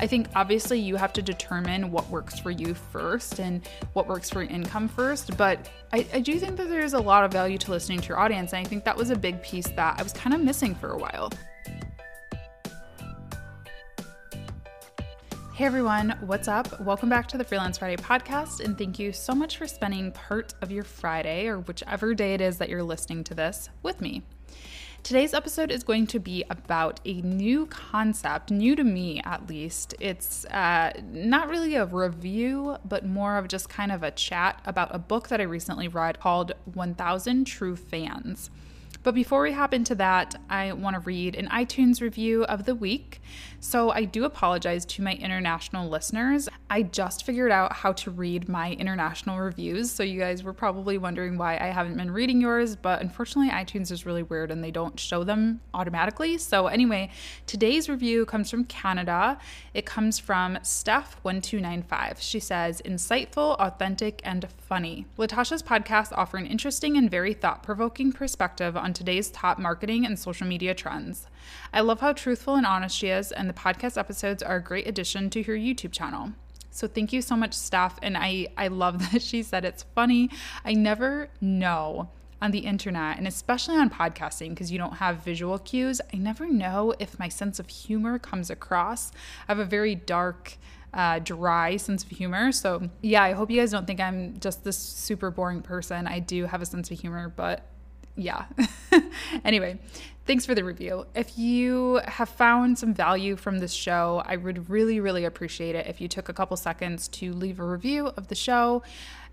I think obviously you have to determine what works for you first and what works for income first. But I, I, do think that there's a lot of value to listening to your audience. And I think that was a big piece that I was kind of missing for a while. Hey everyone, what's up? Welcome back to the Freelance Friday podcast, and thank you so much for spending part of your Friday or whichever day it is that you're listening to this with me. Today's episode is going to be about a new concept, new to me at least. It's uh, not really a review, but more of just kind of a chat about a book that I recently read called 1000 True Fans. But before we hop into that, I want to read an iTunes review of the week. So I do apologize to my international listeners. I just figured out how to read my international reviews. So you guys were probably wondering why I haven't been reading yours, but unfortunately, iTunes is really weird and they don't show them automatically. So, anyway, today's review comes from Canada. It comes from Steph1295. She says, insightful, authentic, and funny. Latasha's podcasts offer an interesting and very thought provoking perspective on today's top marketing and social media trends. I love how truthful and honest she is, and the podcast episodes are a great addition to her YouTube channel. So thank you so much, Steph. And I, I love that she said it's funny. I never know on the internet and especially on podcasting because you don't have visual cues. I never know if my sense of humor comes across. I have a very dark, uh, dry sense of humor. So, yeah, I hope you guys don't think I'm just this super boring person. I do have a sense of humor, but yeah. anyway, thanks for the review. If you have found some value from this show, I would really, really appreciate it if you took a couple seconds to leave a review of the show.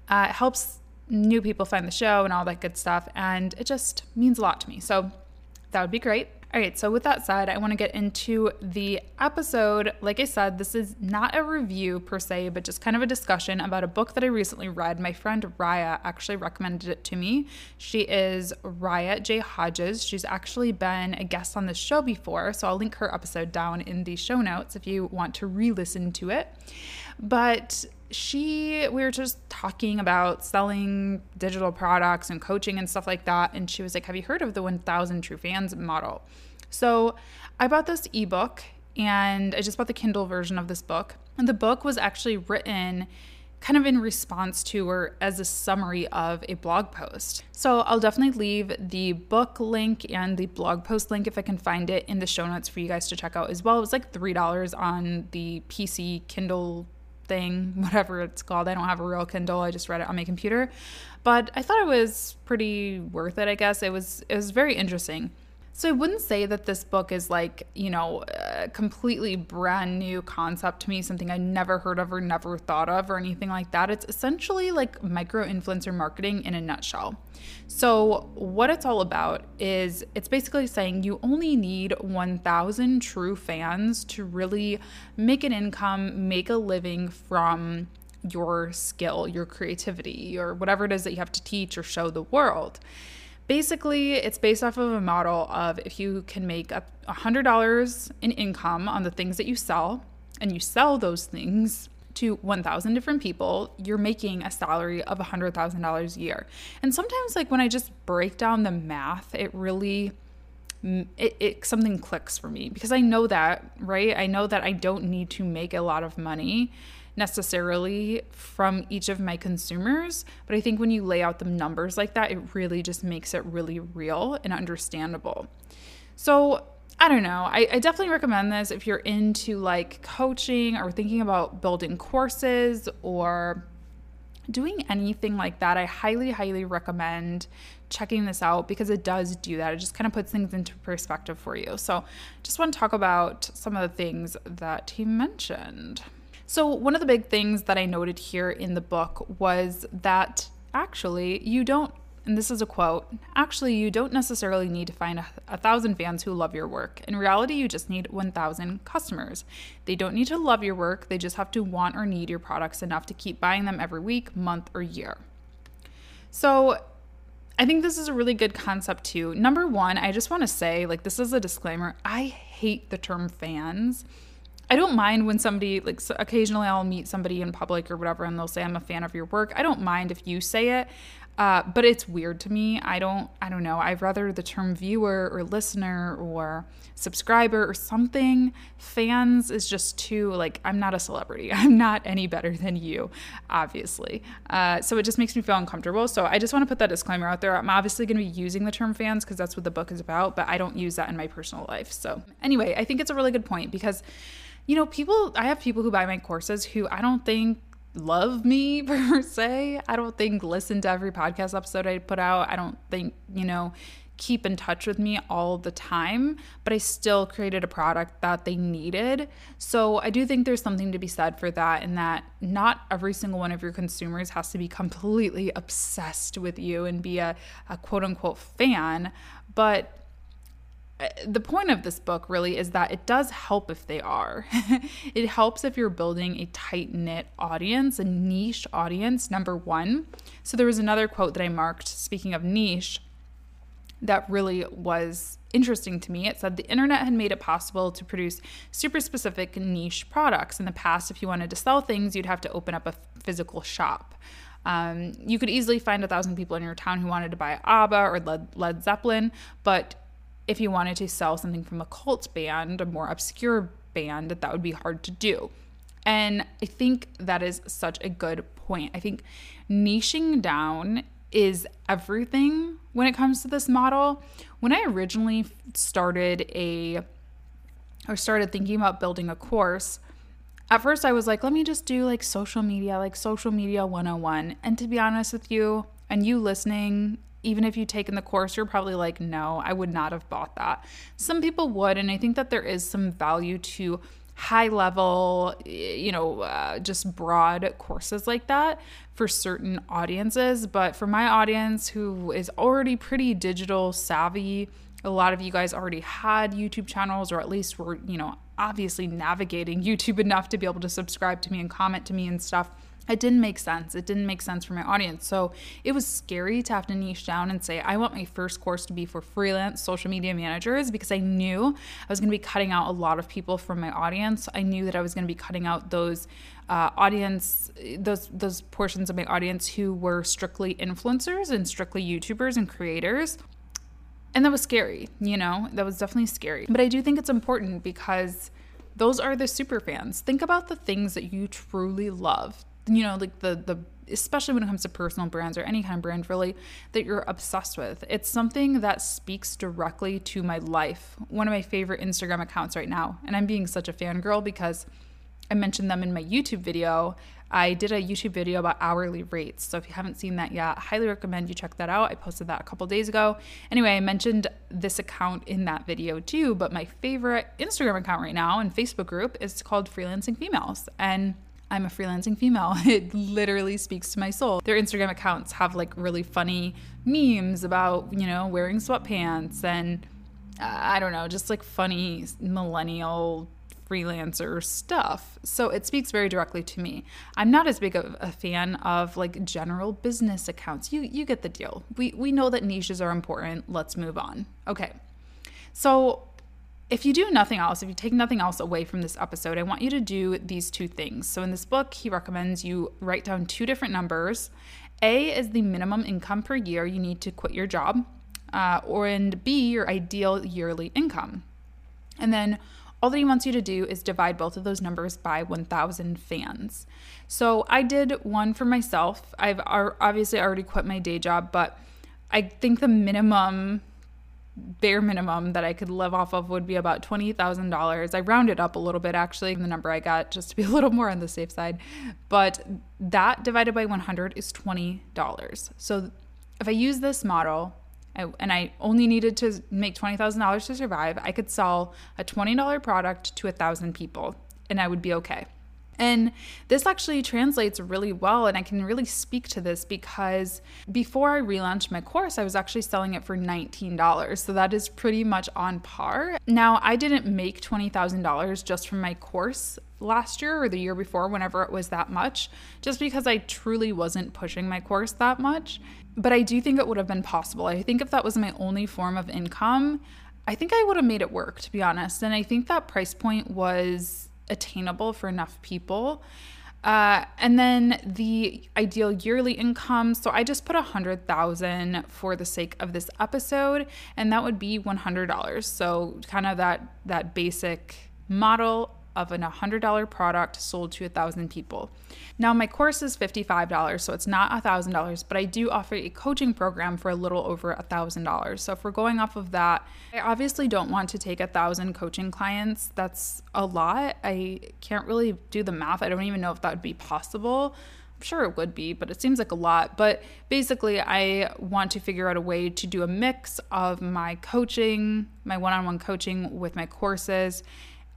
Uh, it helps new people find the show and all that good stuff, and it just means a lot to me. So that would be great. All right, so with that said, I want to get into the episode. Like I said, this is not a review per se, but just kind of a discussion about a book that I recently read. My friend Raya actually recommended it to me. She is Raya J. Hodges. She's actually been a guest on this show before, so I'll link her episode down in the show notes if you want to re listen to it. But she we were just talking about selling digital products and coaching and stuff like that and she was like have you heard of the 1000 true fans model so i bought this ebook and i just bought the kindle version of this book and the book was actually written kind of in response to or as a summary of a blog post. So I'll definitely leave the book link and the blog post link if I can find it in the show notes for you guys to check out as well. It was like $3 on the PC Kindle thing, whatever it's called. I don't have a real Kindle. I just read it on my computer. But I thought it was pretty worth it, I guess. It was it was very interesting. So I wouldn't say that this book is like, you know, a completely brand new concept to me, something I never heard of or never thought of or anything like that. It's essentially like micro influencer marketing in a nutshell. So, what it's all about is it's basically saying you only need 1,000 true fans to really make an income, make a living from your skill, your creativity, or whatever it is that you have to teach or show the world. Basically, it's based off of a model of if you can make a $100 in income on the things that you sell and you sell those things to 1,000 different people, you're making a salary of $100,000 a year. And sometimes, like when I just break down the math, it really it, it something clicks for me because I know that, right? I know that I don't need to make a lot of money necessarily from each of my consumers. But I think when you lay out the numbers like that, it really just makes it really real and understandable. So I don't know. I, I, definitely recommend this if you're into like coaching or thinking about building courses or doing anything like that. I highly, highly recommend checking this out because it does do that. It just kind of puts things into perspective for you. So, just want to talk about some of the things that he mentioned. So, one of the big things that I noted here in the book was that actually you don't and this is a quote actually, you don't necessarily need to find a, a thousand fans who love your work. In reality, you just need 1,000 customers. They don't need to love your work, they just have to want or need your products enough to keep buying them every week, month, or year. So, I think this is a really good concept too. Number one, I just want to say, like, this is a disclaimer I hate the term fans. I don't mind when somebody, like, so occasionally I'll meet somebody in public or whatever and they'll say, I'm a fan of your work. I don't mind if you say it. Uh, but it's weird to me. I don't I don't know. I'd rather the term viewer or listener or subscriber or something. Fans is just too like I'm not a celebrity. I'm not any better than you, obviously. Uh, so it just makes me feel uncomfortable. So I just want to put that disclaimer out there. I'm obviously going to be using the term fans because that's what the book is about, but I don't use that in my personal life. So anyway, I think it's a really good point because you know, people I have people who buy my courses who I don't think love me per se. I don't think listen to every podcast episode I put out. I don't think, you know, keep in touch with me all the time, but I still created a product that they needed. So I do think there's something to be said for that, and that not every single one of your consumers has to be completely obsessed with you and be a, a quote unquote fan, but the point of this book really is that it does help if they are. it helps if you're building a tight knit audience, a niche audience, number one. So there was another quote that I marked, speaking of niche, that really was interesting to me. It said the internet had made it possible to produce super specific niche products. In the past, if you wanted to sell things, you'd have to open up a physical shop. Um, you could easily find a thousand people in your town who wanted to buy ABBA or Led, Led Zeppelin, but if you wanted to sell something from a cult band, a more obscure band, that would be hard to do. And I think that is such a good point. I think niching down is everything when it comes to this model. When I originally started a or started thinking about building a course, at first I was like, let me just do like social media, like social media 101. And to be honest with you, and you listening even if you've taken the course, you're probably like, no, I would not have bought that. Some people would. And I think that there is some value to high level, you know, uh, just broad courses like that for certain audiences. But for my audience who is already pretty digital savvy, a lot of you guys already had YouTube channels or at least were, you know, obviously navigating YouTube enough to be able to subscribe to me and comment to me and stuff it didn't make sense. It didn't make sense for my audience. So it was scary to have to niche down and say, I want my first course to be for freelance social media managers because I knew I was going to be cutting out a lot of people from my audience. I knew that I was going to be cutting out those uh, audience, those those portions of my audience who were strictly influencers and strictly YouTubers and creators. And that was scary, you know, that was definitely scary. But I do think it's important because those are the super fans. Think about the things that you truly love you know like the the especially when it comes to personal brands or any kind of brand really that you're obsessed with. It's something that speaks directly to my life. One of my favorite instagram accounts right now. And i'm being such a fangirl because i mentioned them in my youtube video. I did a youtube video about hourly rates. So if you haven't seen that yet I highly recommend you check that out. I posted that a couple days ago. Anyway i mentioned this account in that video too but my favorite instagram account right now and facebook group is called freelancing females. And I'm a freelancing female. It literally speaks to my soul. Their Instagram accounts have like really funny memes about, you know, wearing sweatpants and uh, I don't know, just like funny millennial freelancer stuff. So it speaks very directly to me. I'm not as big of a fan of like general business accounts. You you get the deal. We we know that niches are important. Let's move on. Okay. So if you do nothing else, if you take nothing else away from this episode, I want you to do these two things. So, in this book, he recommends you write down two different numbers. A is the minimum income per year you need to quit your job, uh, or and B, your ideal yearly income. And then all that he wants you to do is divide both of those numbers by 1,000 fans. So, I did one for myself. I've obviously already quit my day job, but I think the minimum bare minimum that I could live off of would be about $20,000. I rounded up a little bit actually, the number I got just to be a little more on the safe side. But that divided by 100 is $20. So if I use this model and I only needed to make $20,000 to survive, I could sell a $20 product to a 1,000 people and I would be okay. And this actually translates really well. And I can really speak to this because before I relaunched my course, I was actually selling it for $19. So that is pretty much on par. Now, I didn't make $20,000 just from my course last year or the year before, whenever it was that much, just because I truly wasn't pushing my course that much. But I do think it would have been possible. I think if that was my only form of income, I think I would have made it work, to be honest. And I think that price point was attainable for enough people. Uh, and then the ideal yearly income. So I just put a hundred thousand for the sake of this episode, and that would be one hundred dollars. So kind of that that basic model of an $100 product sold to 1,000 people. Now, my course is $55, so it's not $1,000, but I do offer a coaching program for a little over $1,000. So if we're going off of that, I obviously don't want to take 1,000 coaching clients. That's a lot. I can't really do the math. I don't even know if that would be possible. I'm sure it would be, but it seems like a lot. But basically, I want to figure out a way to do a mix of my coaching, my one on one coaching with my courses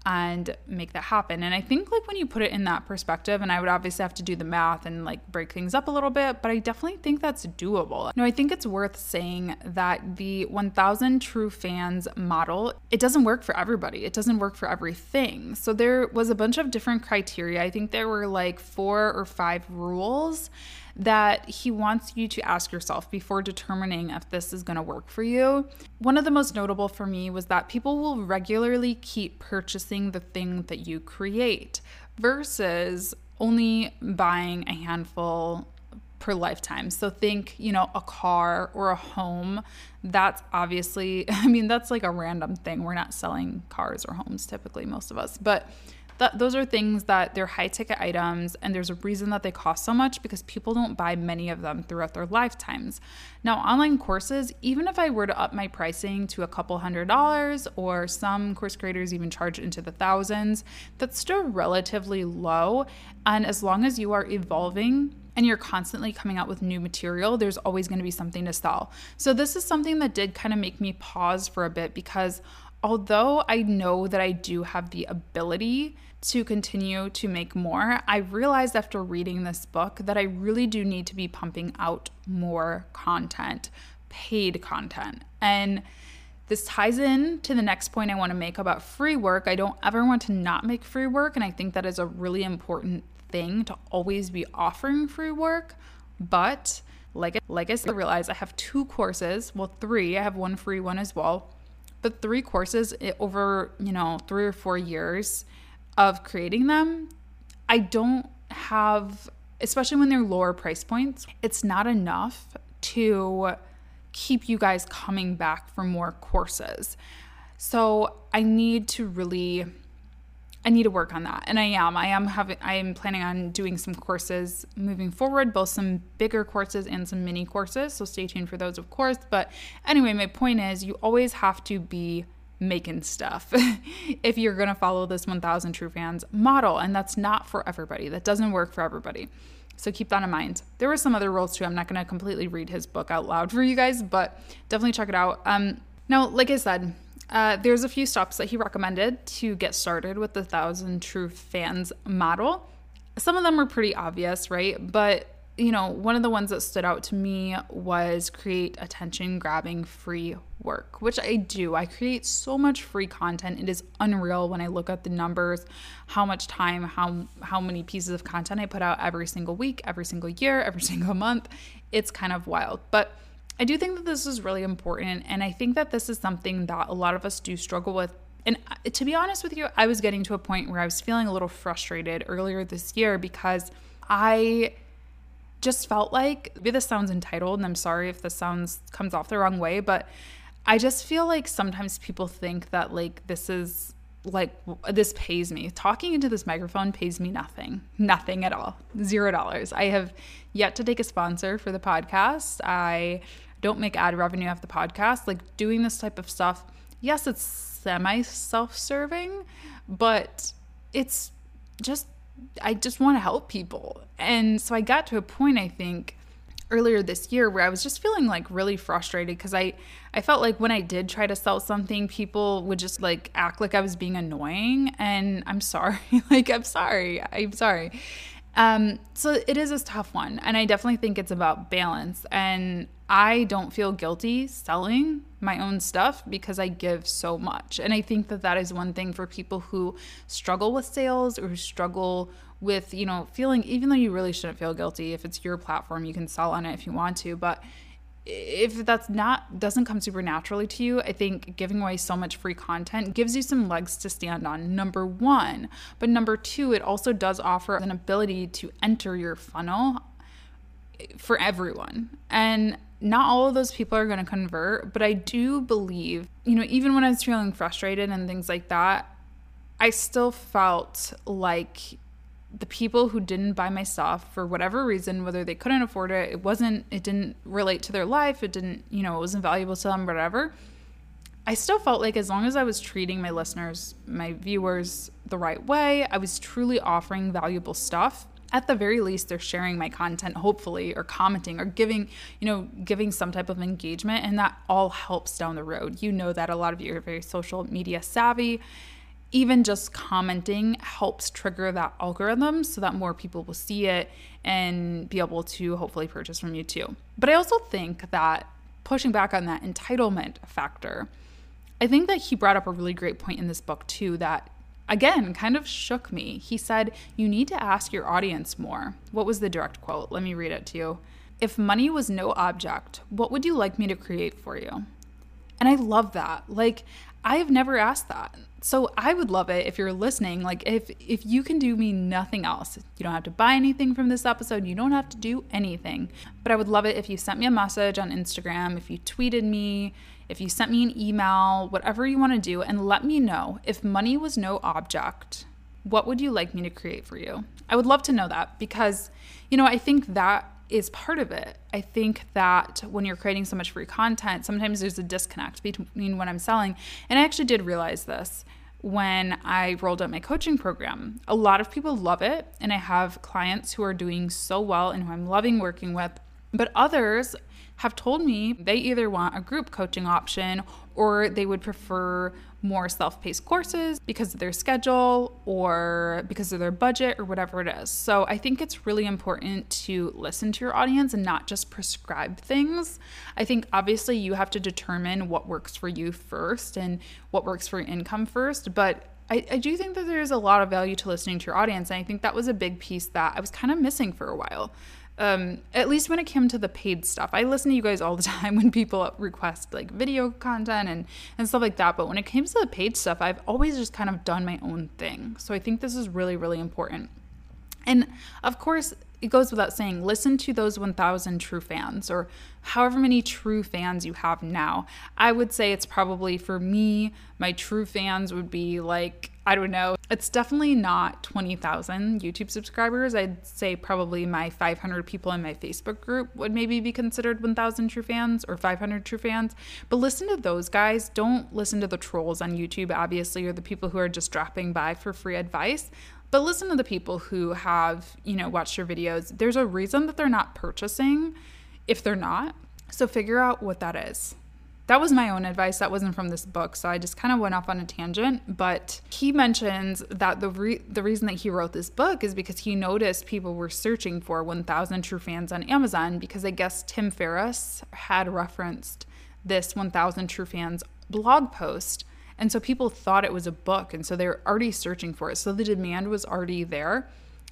and make that happen. And I think like when you put it in that perspective, and I would obviously have to do the math and like break things up a little bit, but I definitely think that's doable. No, I think it's worth saying that the 1000 true fans model, it doesn't work for everybody. It doesn't work for everything. So there was a bunch of different criteria. I think there were like four or five rules that he wants you to ask yourself before determining if this is going to work for you. One of the most notable for me was that people will regularly keep purchasing the thing that you create versus only buying a handful per lifetime. So think, you know, a car or a home. That's obviously, I mean, that's like a random thing. We're not selling cars or homes typically, most of us. But that those are things that they're high ticket items and there's a reason that they cost so much because people don't buy many of them throughout their lifetimes. Now, online courses, even if I were to up my pricing to a couple hundred dollars or some course creators even charge into the thousands, that's still relatively low and as long as you are evolving and you're constantly coming out with new material, there's always going to be something to sell. So, this is something that did kind of make me pause for a bit because although I know that I do have the ability to continue to make more, I realized after reading this book that I really do need to be pumping out more content, paid content. And this ties in to the next point I want to make about free work. I don't ever want to not make free work. And I think that is a really important thing to always be offering free work. But like, like I said, I realize I have two courses, well, three, I have one free one as well. But three courses eh, over, you know, three or four years of creating them, I don't have, especially when they're lower price points, it's not enough to keep you guys coming back for more courses. So I need to really I need to work on that. And I am. I am having I am planning on doing some courses moving forward, both some bigger courses and some mini courses. So stay tuned for those of course. But anyway, my point is you always have to be making stuff. If you're going to follow this 1000 true fans model and that's not for everybody that doesn't work for everybody. So keep that in mind. There were some other rules too i'm not going to completely read his book out loud for you guys but definitely check it out. Um now like i said uh, there's a few steps that he recommended to get started with the 1000 true fans model. Some of them are pretty obvious right? But you know, one of the ones that stood out to me was create attention grabbing free work, which I do. I create so much free content. It is unreal when I look at the numbers, how much time, how how many pieces of content I put out every single week, every single year, every single month. It's kind of wild. But I do think that this is really important and I think that this is something that a lot of us do struggle with and uh, to be honest with you, I was getting to a point where I was feeling a little frustrated earlier this year because I just felt like maybe this sounds entitled and I'm sorry if this sounds comes off the wrong way, but I just feel like sometimes people think that like this is like this pays me. Talking into this microphone pays me nothing. Nothing at all. Zero dollars. I have yet to take a sponsor for the podcast. I don't make ad revenue off the podcast. Like doing this type of stuff, yes, it's semi self-serving, but it's just I just want to help people. And so I got to a point, I think, earlier this year where I was just feeling like really frustrated because I I felt like when I did try to sell something, people would just like act like I was being annoying and I'm sorry. like I'm sorry. I'm sorry. Um so it is a tough one and I definitely think it's about balance and I don't feel guilty selling my own stuff because I give so much. And I think that that is one thing for people who struggle with sales or who struggle with, you know, feeling, even though you really shouldn't feel guilty, if it's your platform, you can sell on it if you want to. But if that's not doesn't come super naturally to you i think giving away so much free content gives you some legs to stand on number one but number two it also does offer an ability to enter your funnel for everyone and not all of those people are going to convert, but I do believe, you know, even when I was feeling frustrated and things like that, I still felt like the people who didn't buy my stuff for whatever reason, whether they couldn't afford it, it wasn't, it didn't relate to their life, it didn't, you know, it wasn't valuable to them, whatever. I still felt like as long as I was treating my listeners, my viewers the right way, I was truly offering valuable stuff at the very least they're sharing my content hopefully or commenting or giving you know giving some type of engagement and that all helps down the road you know that a lot of you are very social media savvy even just commenting helps trigger that algorithm so that more people will see it and be able to hopefully purchase from you too but i also think that pushing back on that entitlement factor i think that he brought up a really great point in this book too that again kind of shook me. He said, You need to ask your audience more. What was the direct quote? Let me read it to you. If money was no object, what would you like me to create for you? And I love that. Like, I have never asked that. So I would love it if you're listening. Like if if you can do me nothing else, you don't have to buy anything from this episode. You don't have to do anything. But I would love it if you sent me a message on Instagram, if you tweeted me, if you sent me an email, whatever you want to do, and let me know if money was no object, what would you like me to create for you? I would love to know that because, you know, I think that is part of it. I think that when you're creating so much free content, sometimes there's a disconnect between what I'm selling. And I actually did realize this when I rolled out my coaching program. A lot of people love it, and I have clients who are doing so well and who I'm loving working with. But others have told me they either want a group coaching option or they would prefer more self paced courses because of their schedule or because of their budget or whatever it is. So I think it's really important to listen to your audience and not just prescribe things. I think obviously you have to determine what works for you first and what works for your income first, but I, I, do think that there's a lot of value to listening to your audience. And I think that was a big piece that I was kind of missing for a while um, at least when it came to the paid stuff. I listen to you guys all the time when people request like video content and, and stuff like that. But when it came to the paid stuff, I've always just kind of done my own thing. So I think this is really, really important. And of course, it goes without saying, listen to those 1,000 true fans or however many true fans you have now. I would say it's probably for me, my true fans would be like, I don't know, it's definitely not 20,000 YouTube subscribers. I'd say probably my 500 people in my Facebook group would maybe be considered 1,000 true fans or 500 true fans. But listen to those guys. Don't listen to the trolls on YouTube, obviously, or the people who are just dropping by for free advice but listen to the people who have, you know, watched your videos. There's a reason that they're not purchasing if they're not. So figure out what that is. That was my own advice. That wasn't from this book, so I just kind of went off on a tangent. But he mentions that the re- the reason that he wrote this book is because he noticed people were searching for 1,000 True Fans on Amazon because I guess Tim Ferriss had referenced this 1,000 True Fans blog post and so people thought it was a book. And so they were already searching for it. So the demand was already there.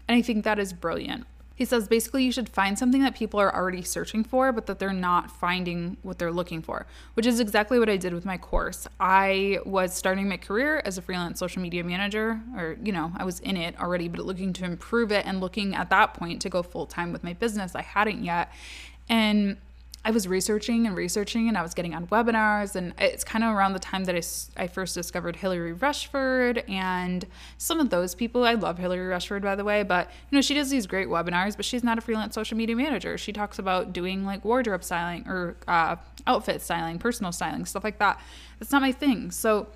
And I think that is brilliant. He says basically you should find something that people are already searching for, but that they're not finding what they're looking for, which is exactly what I did with my course. I was starting my career as a freelance social media manager, or, you know, I was in it already, but looking to improve it and looking at that point to go full time with my business. I hadn't yet. And I was researching and researching, and I was getting on webinars. And it's kind of around the time that I, I first discovered Hillary Rushford and some of those people. I love Hillary Rushford, by the way, but you know, she does these great webinars, but she's not a freelance social media manager. She talks about doing like wardrobe styling or uh, outfit styling, personal styling, stuff like that. That's not my thing. So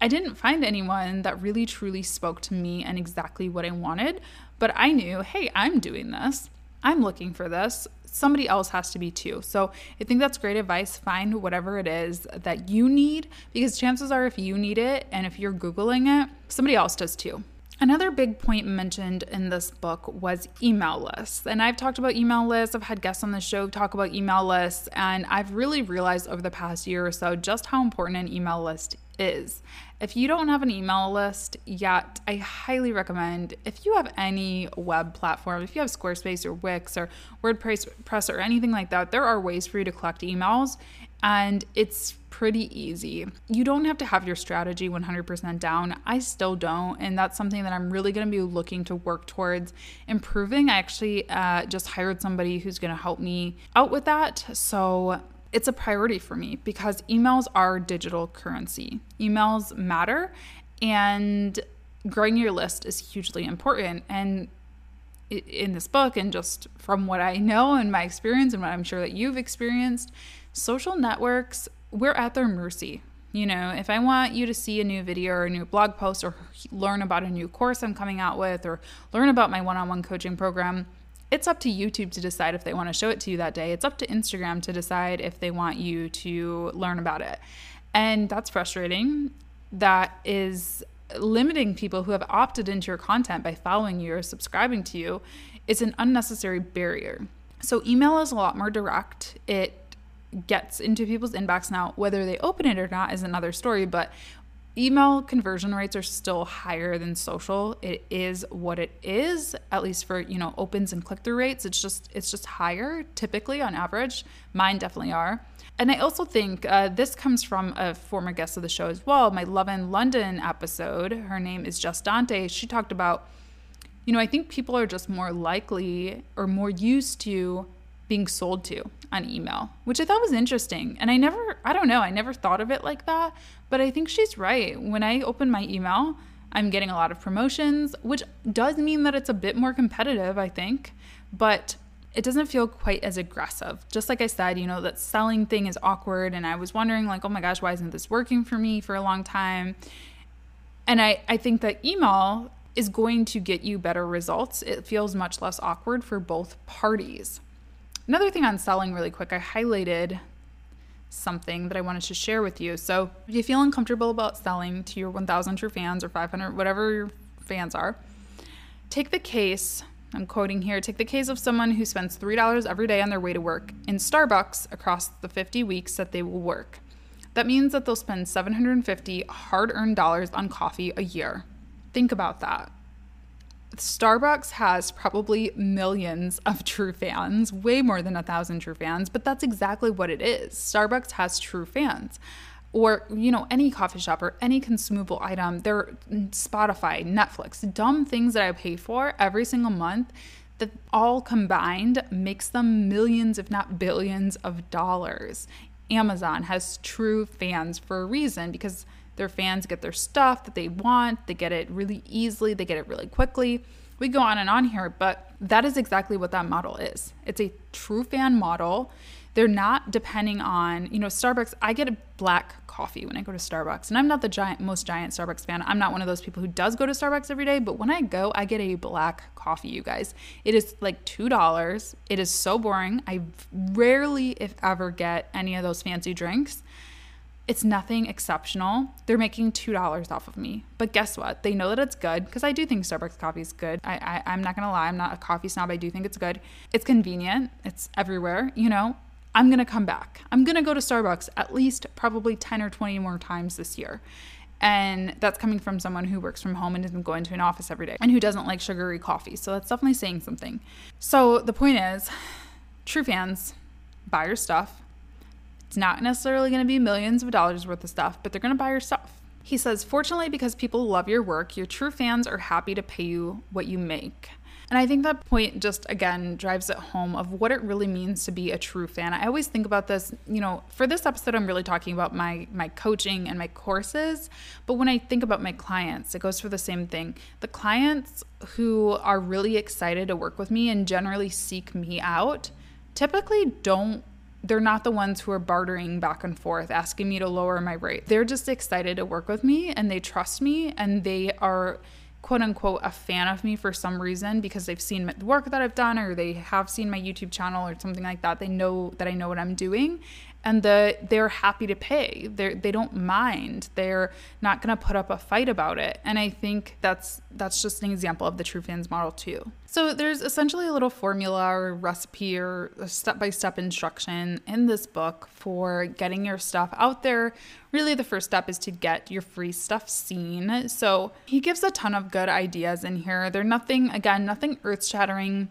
I didn't find anyone that really truly spoke to me and exactly what I wanted, but I knew, hey, I'm doing this. I'm looking for this. Somebody else has to be too. So I think that's great advice. Find whatever it is that you need because chances are, if you need it and if you're Googling it, somebody else does too. Another big point mentioned in this book was email lists. And I've talked about email lists. I've had guests on the show talk about email lists. And I've really realized over the past year or so just how important an email list is. If you don't have an email list yet, I highly recommend if you have any web platform, if you have Squarespace or Wix or WordPress or anything like that, there are ways for you to collect emails and it's pretty easy. You don't have to have your strategy 100% down. I still don't, and that's something that I'm really going to be looking to work towards improving. I actually uh, just hired somebody who's going to help me out with that. So it's a priority for me because emails are digital currency. Emails matter, and growing your list is hugely important. And in this book, and just from what I know and my experience, and what I'm sure that you've experienced, social networks, we're at their mercy. You know, if I want you to see a new video or a new blog post or learn about a new course I'm coming out with or learn about my one on one coaching program, it's up to YouTube to decide if they want to show it to you that day. It's up to Instagram to decide if they want you to learn about it. And that's frustrating. That is limiting people who have opted into your content by following you or subscribing to you. It's an unnecessary barrier. So, email is a lot more direct. It gets into people's inbox now. Whether they open it or not is another story, but email conversion rates are still higher than social. It is what it is, at least for, you know, opens and click-through rates. It's just it's just higher typically on average. Mine definitely are. And I also think uh, this comes from a former guest of the show as well. My Love in London episode, her name is Just Dante. She talked about, you know, I think people are just more likely or more used to being sold to on email, which I thought was interesting. And I never, I don't know, I never thought of it like that. But I think she's right. When I open my email, I'm getting a lot of promotions, which does mean that it's a bit more competitive, I think. But it doesn't feel quite as aggressive. Just like I said, you know, that selling thing is awkward. And I was wondering, like, oh my gosh, why isn't this working for me for a long time? And I, I think that email is going to get you better results. It feels much less awkward for both parties. Another thing on selling, really quick, I highlighted something that I wanted to share with you. So, if you feel uncomfortable about selling to your 1,000 true fans or 500, whatever your fans are, take the case. I'm quoting here take the case of someone who spends $3 every day on their way to work in Starbucks across the 50 weeks that they will work. That means that they'll spend 750 hard earned dollars on coffee a year. Think about that. Starbucks has probably millions of true fans, way more than a thousand true fans, but that's exactly what it is. Starbucks has true fans. Or, you know, any coffee shop or any consumable item, they're Spotify, Netflix, dumb things that I pay for every single month that all combined makes them millions, if not billions, of dollars. Amazon has true fans for a reason because their fans get their stuff that they want, they get it really easily, they get it really quickly. We go on and on here, but that is exactly what that model is. It's a true fan model. They're not depending on, you know, Starbucks. I get a black coffee when I go to Starbucks, and I'm not the giant, most giant Starbucks fan. I'm not one of those people who does go to Starbucks every day, but when I go, I get a black coffee, you guys. It is like $2. It is so boring. I rarely, if ever, get any of those fancy drinks. It's nothing exceptional. They're making $2 off of me. But guess what? They know that it's good because I do think Starbucks coffee is good. I, I, am not going to lie. I'm not a coffee snob. I do think it's good. It's convenient. It's everywhere, you know? I'm going to come back. I'm going to go to Starbucks at least probably 10 or 20 more times this year. And that's coming from someone who works from home and isn't going to an office every day and who doesn't like sugary coffee. So that's definitely saying something. So the point is, true fans, buy your stuff, it's not necessarily going to be millions of dollars worth of stuff, but they're going to buy your stuff. He says, Fortunately, because people love your work, your true fans are happy to pay you what you make. And I think that point just again drives it home of what it really means to be a true fan. I always think about this, you know, for this episode I'm really talking about my my coaching and my courses, but when I think about my clients, it goes for the same thing. The clients who are really excited to work with me and generally seek me out typically don't they're not the ones who are bartering back and forth, asking me to lower my rate. They're just excited to work with me and they trust me and they are quote unquote a fan of me for some reason because they've seen the work that I've done or they have seen my YouTube channel or something like that. They know that I know what I'm doing and the they're happy to pay. They they don't mind. They're not going to put up a fight about it. And I think that's that's just an example of the true fans model too. So there's essentially a little formula or recipe or step-by-step instruction in this book for getting your stuff out there. Really the first step is to get your free stuff seen. So he gives a ton of good ideas in here. They're nothing again, nothing earth-shattering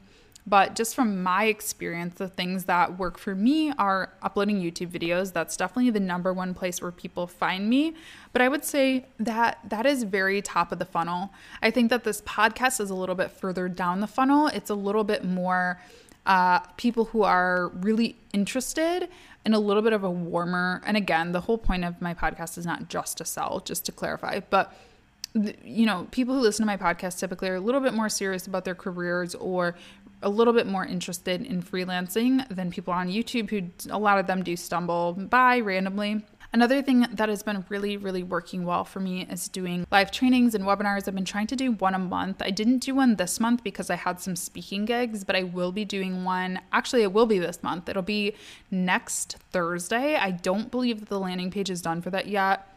but just from my experience, the things that work for me are uploading YouTube videos. That's definitely the number one place where people find me. But I would say that that is very top of the funnel. I think that this podcast is a little bit further down the funnel. It's a little bit more uh, people who are really interested and a little bit of a warmer. And again, the whole point of my podcast is not just to sell, just to clarify, but you know, people who listen to my podcast typically are a little bit more serious about their careers or a little bit more interested in freelancing than people on YouTube who a lot of them do stumble by randomly. Another thing that has been really, really working well for me is doing live trainings and webinars. I've been trying to do one a month. I didn't do one this month because I had some speaking gigs, but I will be doing one. Actually, it will be this month. It'll be next Thursday. I don't believe that the landing page is done for that yet.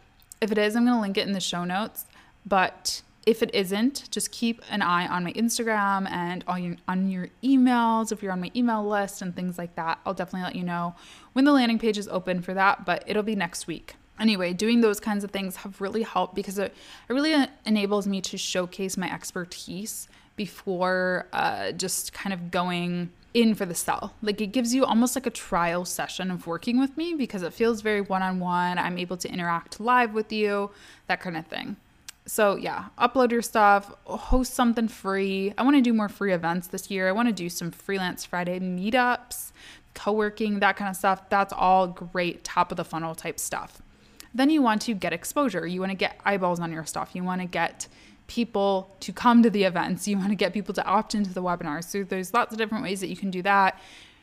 If it is, I'm going to link it in the show notes. But if it isn't, just keep an eye on my Instagram and on your, on your emails. If you're on my email list and things like that, I'll definitely let you know when the landing page is open for that, but it'll be next week. Anyway, doing those kinds of things have really helped because it, it really enables me to showcase my expertise before uh, just kind of going in for the sell. Like it gives you almost like a trial session of working with me because it feels very one on one. I'm able to interact live with you, that kind of thing so yeah, upload your stuff, host something free. I want to do more free events this year. I want to do some freelance Friday meetups, co-working, that kind of stuff. That's all great top of the funnel type stuff. Then you want to get exposure. You want to get eyeballs on your stuff. You want to get people to come to the events. You want to get people to opt into the webinars. So there's lots of different ways that you can do that.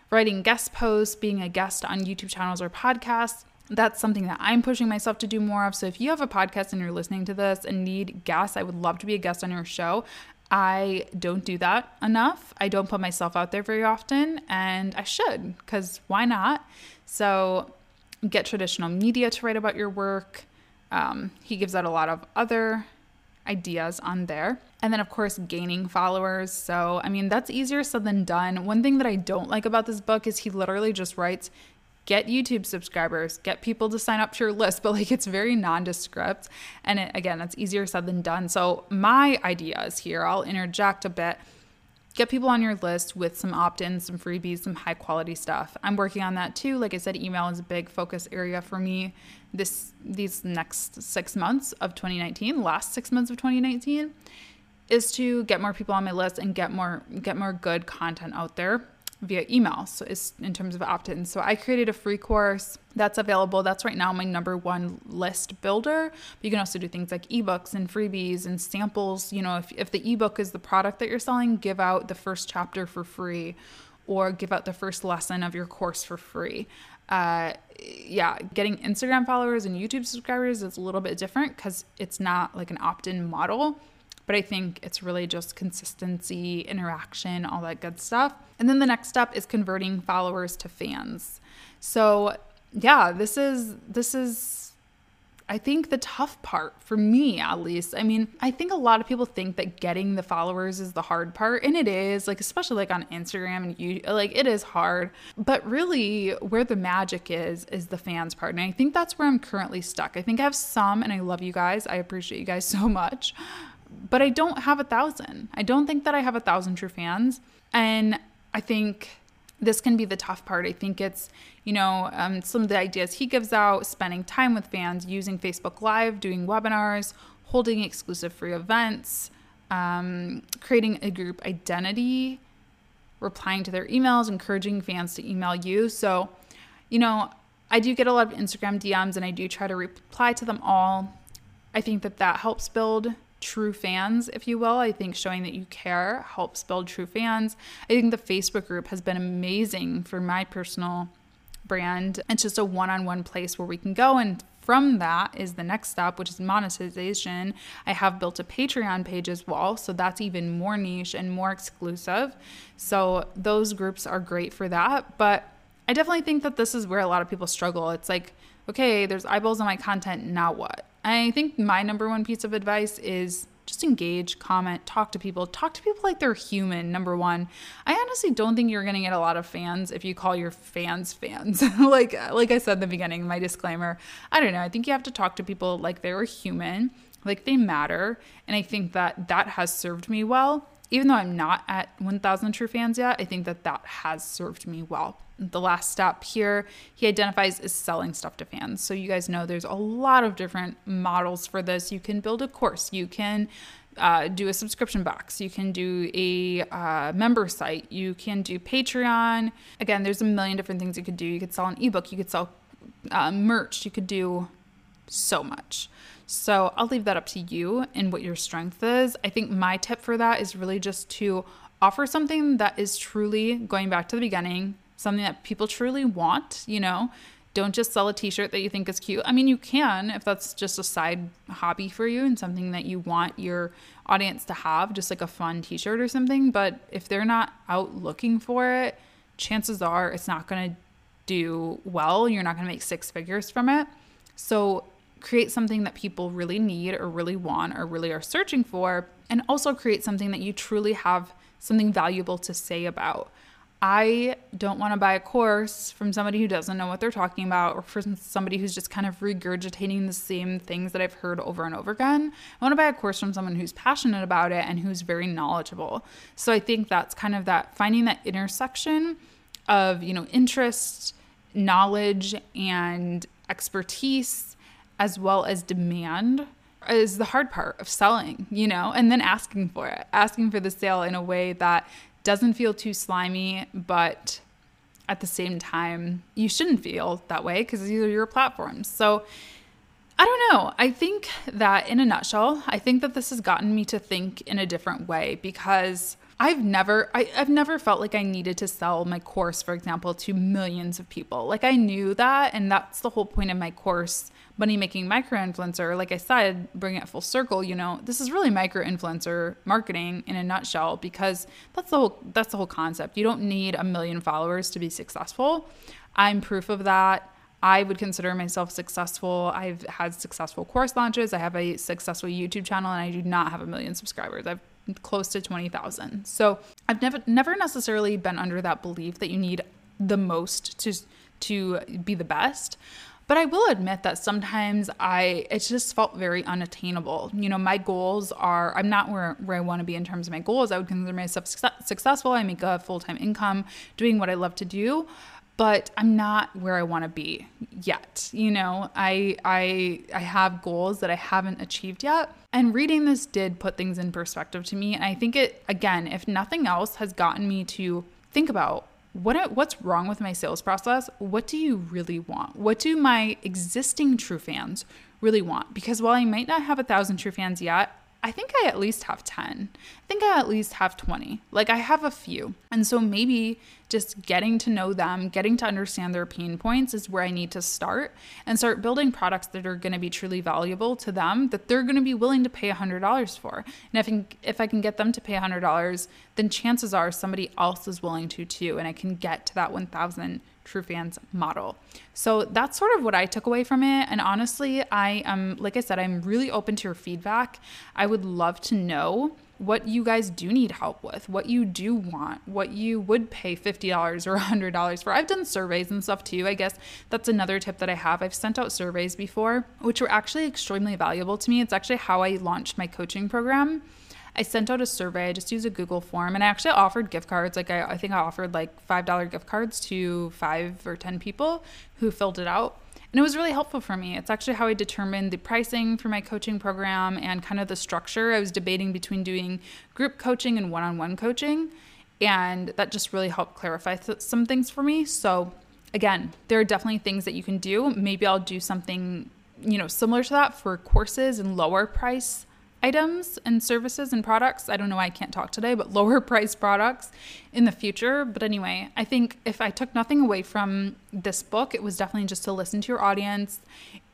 Writing guest posts, being a guest on YouTube channels or podcasts that's something that I'm pushing myself to do more of. So if you have a podcast and you're listening to this and need guests, I would love to be a guest on your show. I don't do that enough. I don't put myself out there very often, and I should because why not? So, get traditional media to write about your work. Um, he gives out a lot of other ideas on there. And then, of course, gaining followers. So, I mean, that's easier said than done. One thing that I don't like about this book is he literally just writes, get YouTube subscribers, get people to sign up to your list, but like it's very nondescript. And it, again, it's easier said than done. So, my ideas here, I'll interject a bit. Get people on your list with some opt ins, some freebies, some high quality stuff. I'm working on that too. Like I said, email is a big focus area for me this these next six months of 2019, last six months of 2019, is to get more people on my list and get more get more good content out there via email. So it's in terms of opt-ins. So I created a free course that's available. That's right now my number one list builder. But you can also do things like ebooks and freebies and samples. You know, if, if the ebook is the product that you're selling, give out the first chapter for free or give out the first lesson of your course for free. Uh, yeah, getting Instagram followers and YouTube subscribers is a little bit different because it's not like an opt in model but I think it's really just consistency, interaction, all that good stuff. And then the next step is converting followers to fans. So, yeah, this is this is I think the tough part for me at least. I mean, I think a lot of people think that getting the followers is the hard part and it is, like especially like on Instagram and you like it is hard. But really where the magic is is the fans part. And I think that's where I'm currently stuck. I think I have some and I love you guys. I appreciate you guys so much but I don't have a thousand. I don't think that I have a thousand true fans. And I think this can be the tough part. I think it's, you know, um, some of the ideas he gives out, spending time with fans, using Facebook Live, doing webinars, holding exclusive free events, um, creating a group identity, replying to their emails, encouraging fans to email you. So, you know, I do get a lot of Instagram DMs and I do try to reply to them all. I think that that helps build true fans, if you will. I think showing that you care helps build true fans. I think the Facebook group has been amazing for my personal brand. It's just a one on one place where we can go and from that is the next step, which is monetization. I have built a Patreon page as well. So that's even more niche and more exclusive. So those groups are great for that. But I definitely think that this is where a lot of people struggle. It's like, okay, there's eyeballs on my content. Now what? I think my number one piece of advice is just engage, comment, talk to people, talk to people like they're human. Number one, I honestly don't think you're going to get a lot of fans if you call your fans fans. like like I said in the beginning, my disclaimer. I don't know. I think you have to talk to people like they're human, like they matter, and I think that that has served me well. Even though I'm not at 1,000 true fans yet, I think that that has served me well the last step here he identifies is selling stuff to fans. So you guys know there's a lot of different models for this. You can build a course, you can uh, do a subscription box, you can do a uh, member site, you can do Patreon. Again, there's a million different things you could do. You could sell an ebook, you could sell uh, merch, you could do so much. So I'll leave that up to you and what your strength is. I think my tip for that is really just to offer something that is truly going back to the beginning something that people truly want, you know. Don't just sell a t-shirt that you think is cute. I mean, you can if that's just a side hobby for you and something that you want your audience to have, just like a fun t-shirt or something, but if they're not out looking for it, chances are it's not going to do well. You're not going to make six figures from it. So, create something that people really need or really want or really are searching for, and also create something that you truly have something valuable to say about. I don't want to buy a course from somebody who doesn't know what they're talking about or from somebody who's just kind of regurgitating the same things that I've heard over and over again. I want to buy a course from someone who's passionate about it and who's very knowledgeable. So I think that's kind of that finding that intersection of, you know, interest, knowledge, and expertise, as well as demand is the hard part of selling, you know, and then asking for it, asking for the sale in a way that doesn't feel too slimy, but at the same time, you shouldn't feel that way because these are your platforms. So I don't know. I think that in a nutshell, I think that this has gotten me to think in a different way because I've never I, have never felt like I needed to sell my course, for example, to millions of people. Like I knew that, and that's the whole point of my course, Money Making Micro Influencer. Like I said, bring it full circle, you know, this is really micro influencer marketing in a nutshell because that's the whole that's the whole concept. You don't need a million followers to be successful. I'm proof of that. I would consider myself successful. I've had successful course launches. I have a successful YouTube channel and I do not have a million subscribers. I've close to 20,000. So I've never never necessarily been under that belief that you need the most to to be the best. But I will admit that sometimes I it just felt very unattainable. You know, my goals are I'm not where where I want to be in terms of my goals. I would consider myself successful. I make a full-time income doing what I love to do but I'm not where I want to be yet. You know, I I I have goals that I haven't achieved yet. And reading this did put things in perspective to me. And I think it again, if nothing else has gotten me to think about what what's wrong with my sales process? What do you really want? What do my existing true fans really want? Because while I might not have a thousand true fans yet, I think I at least have 10. I think I at least have 20. Like I have a few. And so maybe just getting to know them, getting to understand their pain points is where I need to start and start building products that are going to be truly valuable to them that they're going to be willing to pay $100 for. And if I if I can get them to pay $100, then chances are somebody else is willing to too and I can get to that 1000 true fans model. So that's sort of what I took away from it. And honestly, I am, like I said, I'm really open to your feedback. I would love to know what you guys do need help with, what you do want, what you would pay $50 or $100 for. I've done surveys and stuff too. I guess that's another tip that I have. I've sent out surveys before, which were actually extremely valuable to me. It's actually how I launched my coaching program. I sent out a survey. I just used a Google form, and I actually offered gift cards. Like I, I think I offered like five dollar gift cards to five or ten people who filled it out. And it was really helpful for me. It's actually how I determined the pricing for my coaching program and kind of the structure. I was debating between doing group coaching and one on one coaching. And that just really helped clarify th- some things for me. So, again, there are definitely things that you can do. Maybe I'll do something, you know, similar to that for courses and lower price items and services and products. I don't know why I can't talk today, but lower priced products in the future. But anyway, I think if I took nothing away from this book, it was definitely just to listen to your audience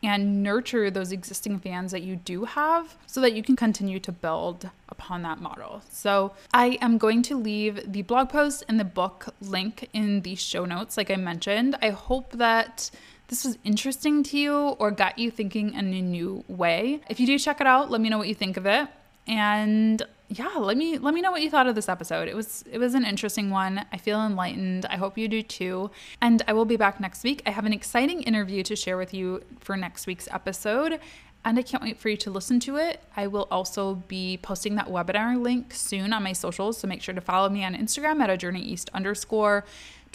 and nurture those existing fans that you do have so that you can continue to build upon that model. So, I am going to leave the blog post and the book link in the show notes, like I mentioned. I hope that this was interesting to you or got you thinking in a new way. If you do check it out, let me know what you think of it. And yeah, let me let me know what you thought of this episode. It was it was an interesting one. I feel enlightened. I hope you do too. And I will be back next week. I have an exciting interview to share with you for next week's episode. And I can't wait for you to listen to it. I will also be posting that webinar link soon on my socials. So make sure to follow me on Instagram at a journey east underscore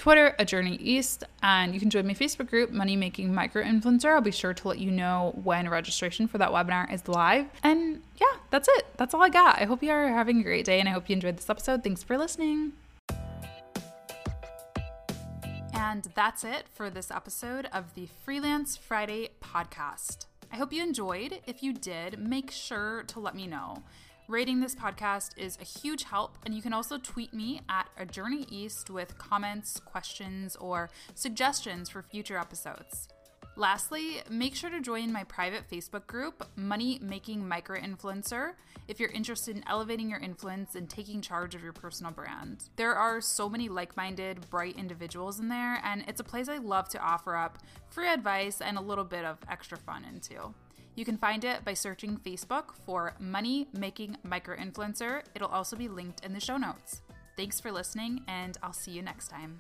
Twitter, A Journey East, and you can join my Facebook group, Money Making Micro Influencer. I'll be sure to let you know when registration for that webinar is live. And yeah, that's it. That's all I got. I hope you are having a great day and I hope you enjoyed this episode. Thanks for listening. And that's it for this episode of the Freelance Friday podcast. I hope you enjoyed. If you did, make sure to let me know. Rating this podcast is a huge help, and you can also tweet me at a journey east with comments, questions, or suggestions for future episodes. Lastly, make sure to join my private Facebook group, Money Making Micro Influencer, if you're interested in elevating your influence and taking charge of your personal brand. There are so many like minded, bright individuals in there, and it's a place I love to offer up free advice and a little bit of extra fun into. You can find it by searching Facebook for Money Making Micro Influencer. It'll also be linked in the show notes. Thanks for listening, and I'll see you next time.